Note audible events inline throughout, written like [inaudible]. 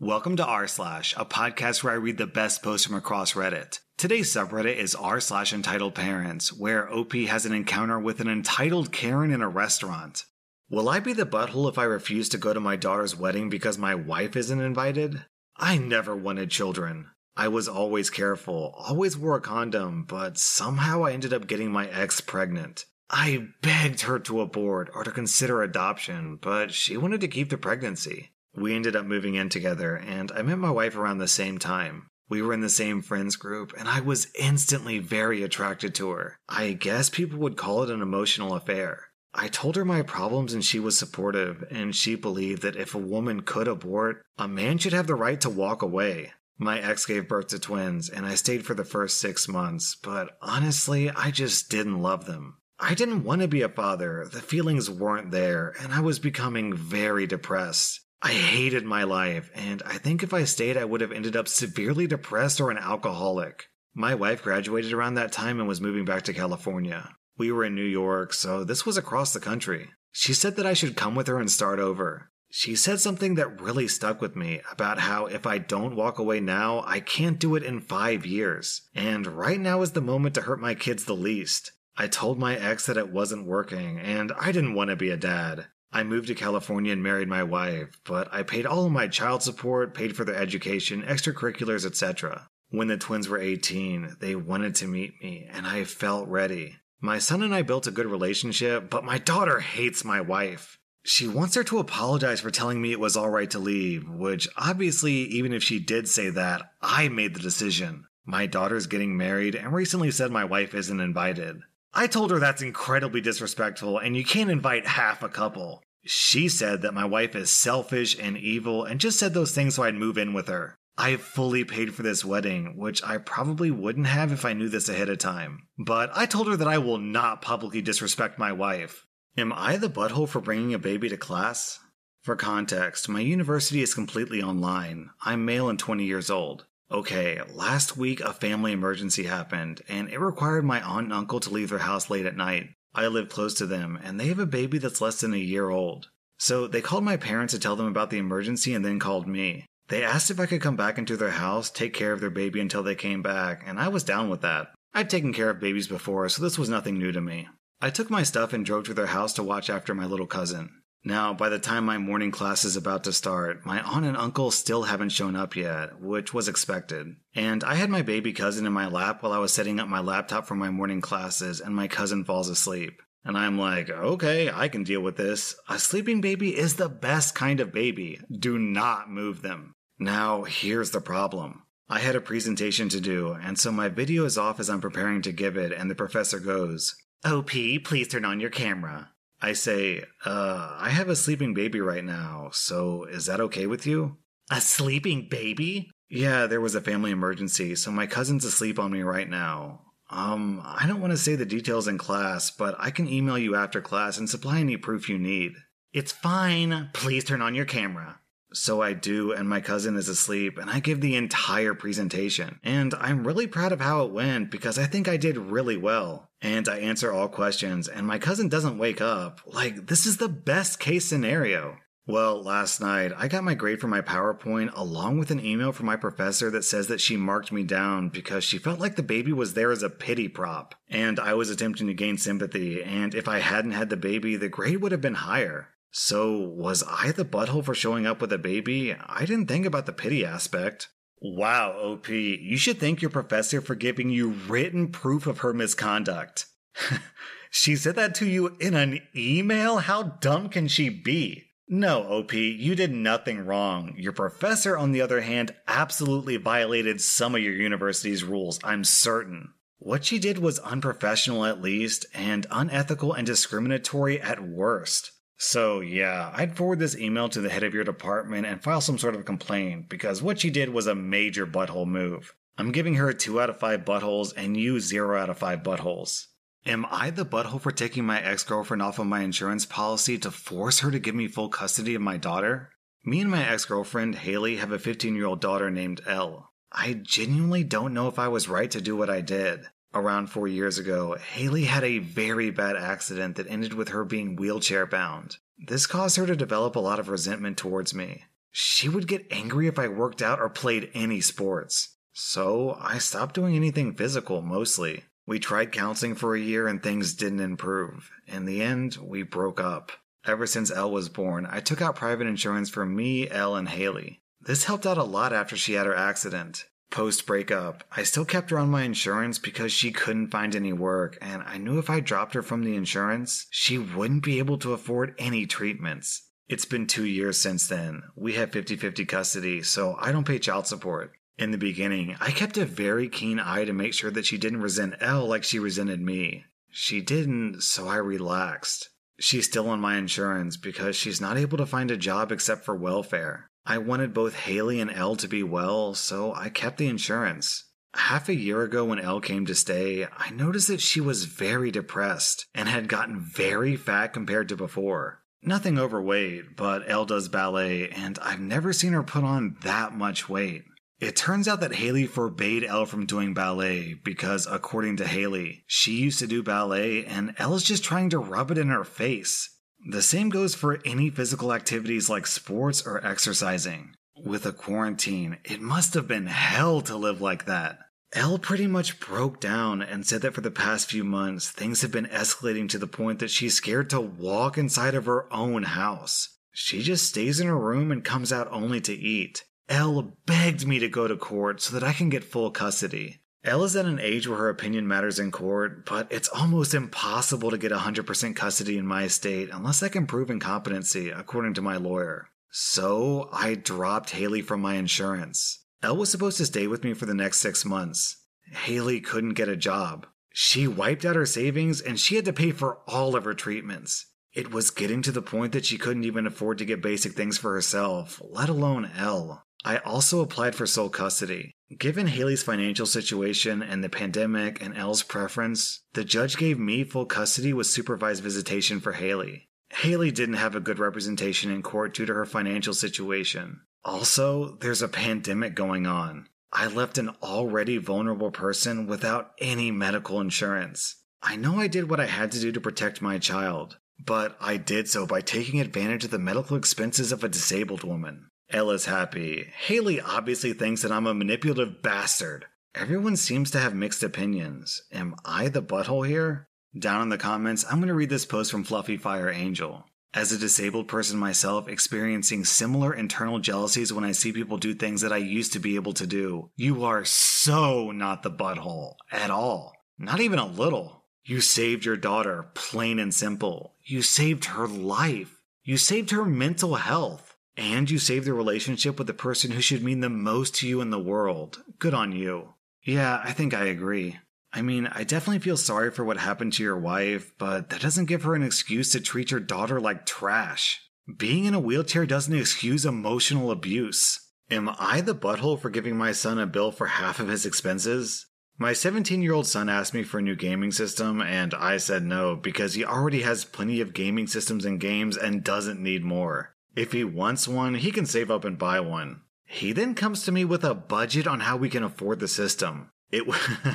Welcome to r slash, a podcast where I read the best posts from across Reddit. Today's subreddit is r slash entitled parents, where OP has an encounter with an entitled Karen in a restaurant. Will I be the butthole if I refuse to go to my daughter's wedding because my wife isn't invited? I never wanted children. I was always careful, always wore a condom, but somehow I ended up getting my ex pregnant. I begged her to abort or to consider adoption, but she wanted to keep the pregnancy. We ended up moving in together, and I met my wife around the same time. We were in the same friends group, and I was instantly very attracted to her. I guess people would call it an emotional affair. I told her my problems, and she was supportive, and she believed that if a woman could abort, a man should have the right to walk away. My ex gave birth to twins, and I stayed for the first six months, but honestly, I just didn't love them. I didn't want to be a father, the feelings weren't there, and I was becoming very depressed. I hated my life, and I think if I stayed, I would have ended up severely depressed or an alcoholic. My wife graduated around that time and was moving back to California. We were in New York, so this was across the country. She said that I should come with her and start over. She said something that really stuck with me about how if I don't walk away now, I can't do it in five years. And right now is the moment to hurt my kids the least. I told my ex that it wasn't working, and I didn't want to be a dad. I moved to California and married my wife, but I paid all of my child support, paid for their education, extracurriculars, etc. When the twins were 18, they wanted to meet me, and I felt ready. My son and I built a good relationship, but my daughter hates my wife. She wants her to apologize for telling me it was alright to leave, which obviously, even if she did say that, I made the decision. My daughter's getting married and recently said my wife isn't invited. I told her that's incredibly disrespectful and you can't invite half a couple. She said that my wife is selfish and evil and just said those things so I'd move in with her. I fully paid for this wedding, which I probably wouldn't have if I knew this ahead of time. But I told her that I will not publicly disrespect my wife. Am I the butthole for bringing a baby to class? For context, my university is completely online. I'm male and 20 years old. Okay, last week a family emergency happened, and it required my aunt and uncle to leave their house late at night. I live close to them, and they have a baby that's less than a year old. So they called my parents to tell them about the emergency and then called me. They asked if I could come back into their house, take care of their baby until they came back, and I was down with that. I'd taken care of babies before, so this was nothing new to me. I took my stuff and drove to their house to watch after my little cousin. Now, by the time my morning class is about to start, my aunt and uncle still haven't shown up yet, which was expected. And I had my baby cousin in my lap while I was setting up my laptop for my morning classes, and my cousin falls asleep. And I'm like, okay, I can deal with this. A sleeping baby is the best kind of baby. Do not move them. Now, here's the problem. I had a presentation to do, and so my video is off as I'm preparing to give it, and the professor goes, oh, OP, please turn on your camera. I say, uh, I have a sleeping baby right now, so is that okay with you? A sleeping baby? Yeah, there was a family emergency, so my cousin's asleep on me right now. Um, I don't want to say the details in class, but I can email you after class and supply any proof you need. It's fine. Please turn on your camera. So I do, and my cousin is asleep, and I give the entire presentation. And I'm really proud of how it went because I think I did really well. And I answer all questions, and my cousin doesn't wake up. Like, this is the best case scenario. Well, last night, I got my grade for my PowerPoint along with an email from my professor that says that she marked me down because she felt like the baby was there as a pity prop. And I was attempting to gain sympathy, and if I hadn't had the baby, the grade would have been higher. So, was I the butthole for showing up with a baby? I didn't think about the pity aspect. Wow, OP, you should thank your professor for giving you written proof of her misconduct. [laughs] she said that to you in an email? How dumb can she be? No, OP, you did nothing wrong. Your professor, on the other hand, absolutely violated some of your university's rules, I'm certain. What she did was unprofessional at least, and unethical and discriminatory at worst. So, yeah, I'd forward this email to the head of your department and file some sort of complaint because what she did was a major butthole move. I'm giving her a 2 out of 5 buttholes and you 0 out of 5 buttholes. Am I the butthole for taking my ex girlfriend off of my insurance policy to force her to give me full custody of my daughter? Me and my ex girlfriend, Haley, have a 15 year old daughter named Elle. I genuinely don't know if I was right to do what I did around four years ago, Haley had a very bad accident that ended with her being wheelchair bound. This caused her to develop a lot of resentment towards me. She would get angry if I worked out or played any sports. So I stopped doing anything physical mostly. We tried counseling for a year and things didn't improve. In the end, we broke up. Ever since Elle was born, I took out private insurance for me, Elle, and Haley. This helped out a lot after she had her accident. Post breakup, I still kept her on my insurance because she couldn't find any work, and I knew if I dropped her from the insurance, she wouldn't be able to afford any treatments. It's been two years since then. We have 50 50 custody, so I don't pay child support. In the beginning, I kept a very keen eye to make sure that she didn't resent Elle like she resented me. She didn't, so I relaxed. She's still on my insurance because she's not able to find a job except for welfare. I wanted both Haley and Elle to be well, so I kept the insurance. Half a year ago, when Elle came to stay, I noticed that she was very depressed and had gotten very fat compared to before. Nothing overweight, but Elle does ballet, and I've never seen her put on that much weight. It turns out that Haley forbade Elle from doing ballet because, according to Haley, she used to do ballet and Elle is just trying to rub it in her face. The same goes for any physical activities like sports or exercising. With a quarantine, it must have been hell to live like that. Elle pretty much broke down and said that for the past few months, things have been escalating to the point that she's scared to walk inside of her own house. She just stays in her room and comes out only to eat. Elle begged me to go to court so that I can get full custody. Elle is at an age where her opinion matters in court, but it's almost impossible to get 100% custody in my estate unless I can prove incompetency, according to my lawyer. So I dropped Haley from my insurance. Elle was supposed to stay with me for the next six months. Haley couldn't get a job. She wiped out her savings and she had to pay for all of her treatments. It was getting to the point that she couldn't even afford to get basic things for herself, let alone Elle. I also applied for sole custody. Given Haley's financial situation and the pandemic and Elle's preference, the judge gave me full custody with supervised visitation for Haley. Haley didn't have a good representation in court due to her financial situation. Also, there's a pandemic going on. I left an already vulnerable person without any medical insurance. I know I did what I had to do to protect my child, but I did so by taking advantage of the medical expenses of a disabled woman. Ella's happy. Haley obviously thinks that I'm a manipulative bastard. Everyone seems to have mixed opinions. Am I the butthole here? Down in the comments, I'm going to read this post from Fluffy Fire Angel. As a disabled person myself, experiencing similar internal jealousies when I see people do things that I used to be able to do, you are so not the butthole at all. Not even a little. You saved your daughter, plain and simple. You saved her life. You saved her mental health. And you saved the relationship with the person who should mean the most to you in the world. Good on you. Yeah, I think I agree. I mean, I definitely feel sorry for what happened to your wife, but that doesn't give her an excuse to treat your daughter like trash. Being in a wheelchair doesn't excuse emotional abuse. Am I the butthole for giving my son a bill for half of his expenses? My 17 year old son asked me for a new gaming system, and I said no because he already has plenty of gaming systems and games and doesn't need more. If he wants one, he can save up and buy one. He then comes to me with a budget on how we can afford the system. It,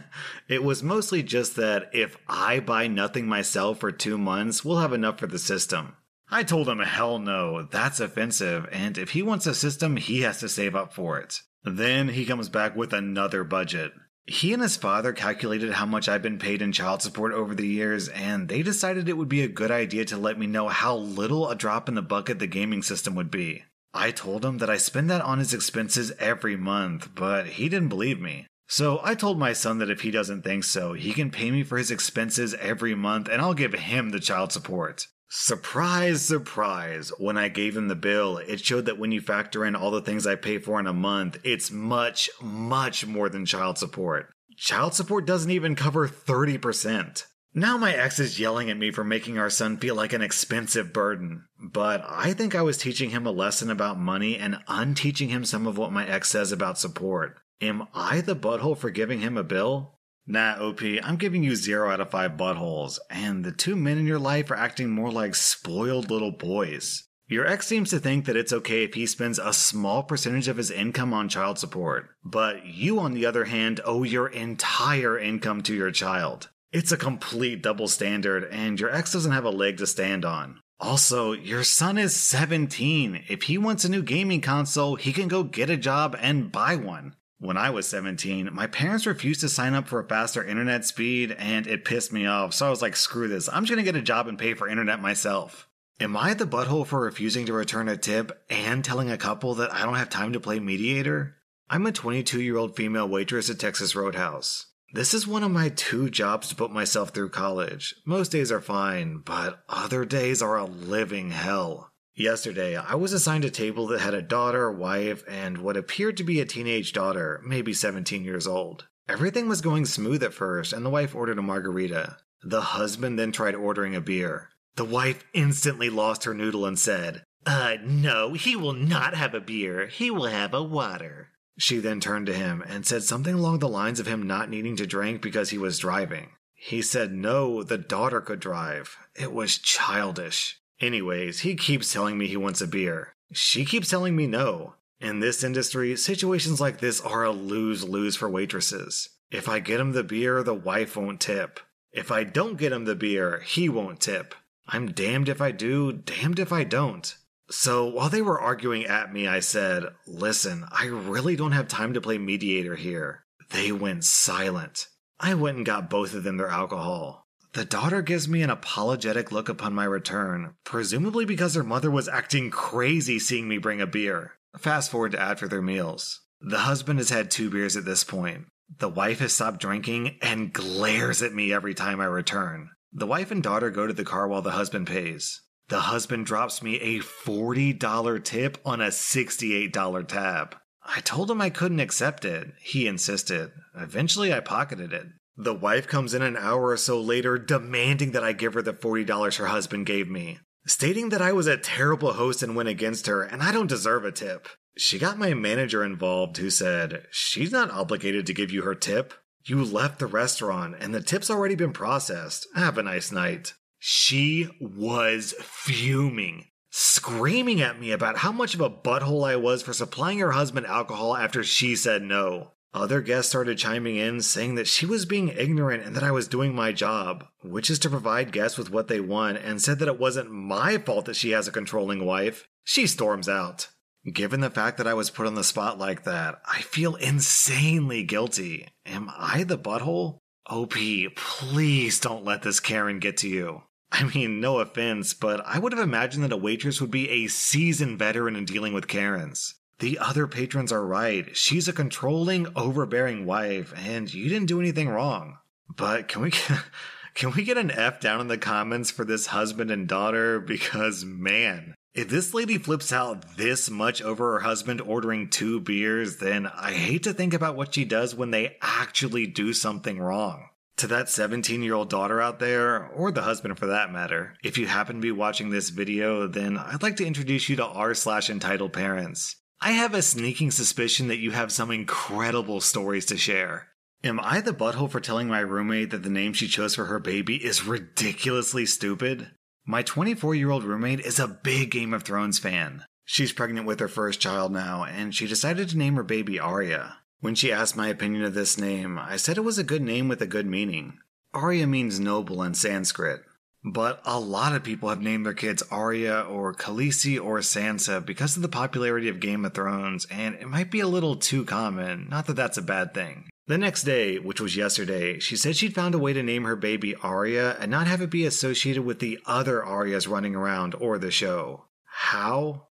[laughs] it was mostly just that if I buy nothing myself for two months, we'll have enough for the system. I told him, hell no, that's offensive, and if he wants a system, he has to save up for it. Then he comes back with another budget. He and his father calculated how much I've been paid in child support over the years, and they decided it would be a good idea to let me know how little a drop in the bucket the gaming system would be. I told him that I spend that on his expenses every month, but he didn't believe me. So I told my son that if he doesn't think so, he can pay me for his expenses every month and I'll give him the child support. Surprise, surprise. When I gave him the bill, it showed that when you factor in all the things I pay for in a month, it's much, much more than child support. Child support doesn't even cover 30%. Now my ex is yelling at me for making our son feel like an expensive burden. But I think I was teaching him a lesson about money and unteaching him some of what my ex says about support. Am I the butthole for giving him a bill? Nah, OP, I'm giving you 0 out of 5 buttholes, and the two men in your life are acting more like spoiled little boys. Your ex seems to think that it's okay if he spends a small percentage of his income on child support, but you, on the other hand, owe your entire income to your child. It's a complete double standard, and your ex doesn't have a leg to stand on. Also, your son is 17. If he wants a new gaming console, he can go get a job and buy one. When I was 17, my parents refused to sign up for a faster internet speed and it pissed me off. So I was like, screw this. I'm just gonna get a job and pay for internet myself. Am I the butthole for refusing to return a tip and telling a couple that I don't have time to play mediator? I'm a 22 year old female waitress at Texas Roadhouse. This is one of my two jobs to put myself through college. Most days are fine, but other days are a living hell. Yesterday, I was assigned a table that had a daughter, wife, and what appeared to be a teenage daughter, maybe 17 years old. Everything was going smooth at first, and the wife ordered a margarita. The husband then tried ordering a beer. The wife instantly lost her noodle and said, Uh, no, he will not have a beer. He will have a water. She then turned to him and said something along the lines of him not needing to drink because he was driving. He said no, the daughter could drive. It was childish. Anyways, he keeps telling me he wants a beer. She keeps telling me no. In this industry, situations like this are a lose lose for waitresses. If I get him the beer, the wife won't tip. If I don't get him the beer, he won't tip. I'm damned if I do, damned if I don't. So while they were arguing at me, I said, Listen, I really don't have time to play mediator here. They went silent. I went and got both of them their alcohol. The daughter gives me an apologetic look upon my return, presumably because her mother was acting crazy seeing me bring a beer. Fast forward to after their meals. The husband has had two beers at this point. The wife has stopped drinking and glares at me every time I return. The wife and daughter go to the car while the husband pays. The husband drops me a $40 tip on a $68 tab. I told him I couldn't accept it. He insisted. Eventually, I pocketed it. The wife comes in an hour or so later demanding that I give her the $40 her husband gave me, stating that I was a terrible host and went against her and I don't deserve a tip. She got my manager involved who said, She's not obligated to give you her tip. You left the restaurant and the tip's already been processed. Have a nice night. She was fuming, screaming at me about how much of a butthole I was for supplying her husband alcohol after she said no. Other guests started chiming in, saying that she was being ignorant and that I was doing my job, which is to provide guests with what they want, and said that it wasn't my fault that she has a controlling wife. She storms out. Given the fact that I was put on the spot like that, I feel insanely guilty. Am I the butthole? OP, please don't let this Karen get to you. I mean, no offense, but I would have imagined that a waitress would be a seasoned veteran in dealing with Karens. The other patrons are right. She's a controlling, overbearing wife, and you didn't do anything wrong. But can we [laughs] can we get an F down in the comments for this husband and daughter? [laughs] Because man, if this lady flips out this much over her husband ordering two beers, then I hate to think about what she does when they actually do something wrong. To that 17 year old daughter out there, or the husband for that matter, if you happen to be watching this video, then I'd like to introduce you to r slash entitled parents. I have a sneaking suspicion that you have some incredible stories to share. Am I the butthole for telling my roommate that the name she chose for her baby is ridiculously stupid? My 24 year old roommate is a big Game of Thrones fan. She's pregnant with her first child now, and she decided to name her baby Arya. When she asked my opinion of this name, I said it was a good name with a good meaning. Arya means noble in Sanskrit, but a lot of people have named their kids Arya or Khaleesi or Sansa because of the popularity of Game of Thrones, and it might be a little too common. Not that that's a bad thing. The next day, which was yesterday, she said she'd found a way to name her baby Arya and not have it be associated with the other Aryas running around or the show. How?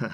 [laughs]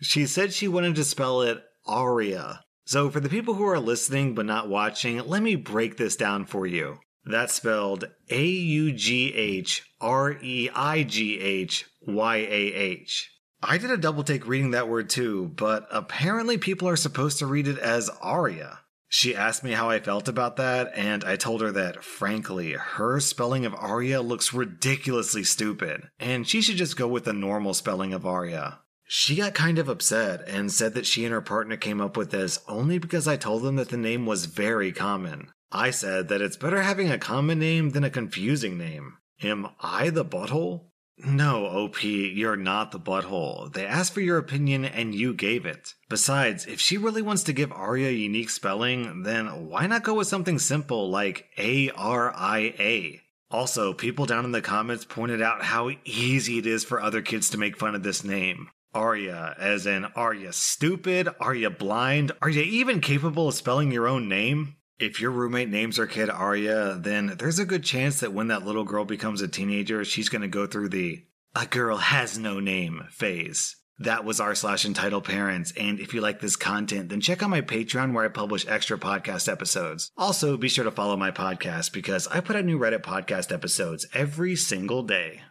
she said she wanted to spell it Aria. So, for the people who are listening but not watching, let me break this down for you. That's spelled A U G H R E I G H Y A H. I did a double take reading that word too, but apparently people are supposed to read it as Aria. She asked me how I felt about that, and I told her that, frankly, her spelling of Arya looks ridiculously stupid, and she should just go with the normal spelling of Arya. She got kind of upset and said that she and her partner came up with this only because I told them that the name was very common. I said that it's better having a common name than a confusing name. Am I the butthole? No, OP, you're not the butthole. They asked for your opinion and you gave it. Besides, if she really wants to give Arya unique spelling, then why not go with something simple like A R I A? Also, people down in the comments pointed out how easy it is for other kids to make fun of this name. Arya, as in, are you stupid? Are you blind? Are you even capable of spelling your own name? If your roommate names her kid Arya, then there's a good chance that when that little girl becomes a teenager, she's going to go through the a girl has no name phase. That was r slash entitled parents. And if you like this content, then check out my Patreon where I publish extra podcast episodes. Also, be sure to follow my podcast because I put out new Reddit podcast episodes every single day.